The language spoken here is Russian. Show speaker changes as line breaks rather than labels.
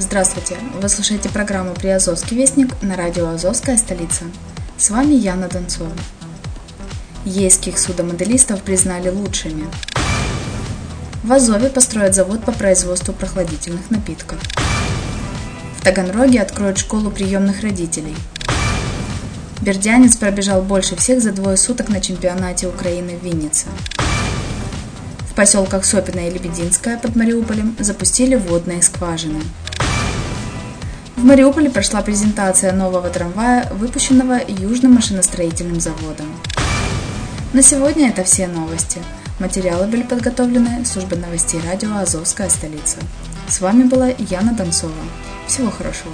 Здравствуйте! Вы слушаете программу «Приазовский вестник» на радио «Азовская столица». С вами Яна Донцова. Ейских судомоделистов признали лучшими. В Азове построят завод по производству прохладительных напитков. В Таганроге откроют школу приемных родителей. Бердянец пробежал больше всех за двое суток на чемпионате Украины в Виннице. В поселках Сопино и Лебединская под Мариуполем запустили водные скважины. В Мариуполе прошла презентация нового трамвая, выпущенного Южным машиностроительным заводом. На сегодня это все новости. Материалы были подготовлены службой новостей радио «Азовская столица». С вами была Яна Донцова. Всего хорошего.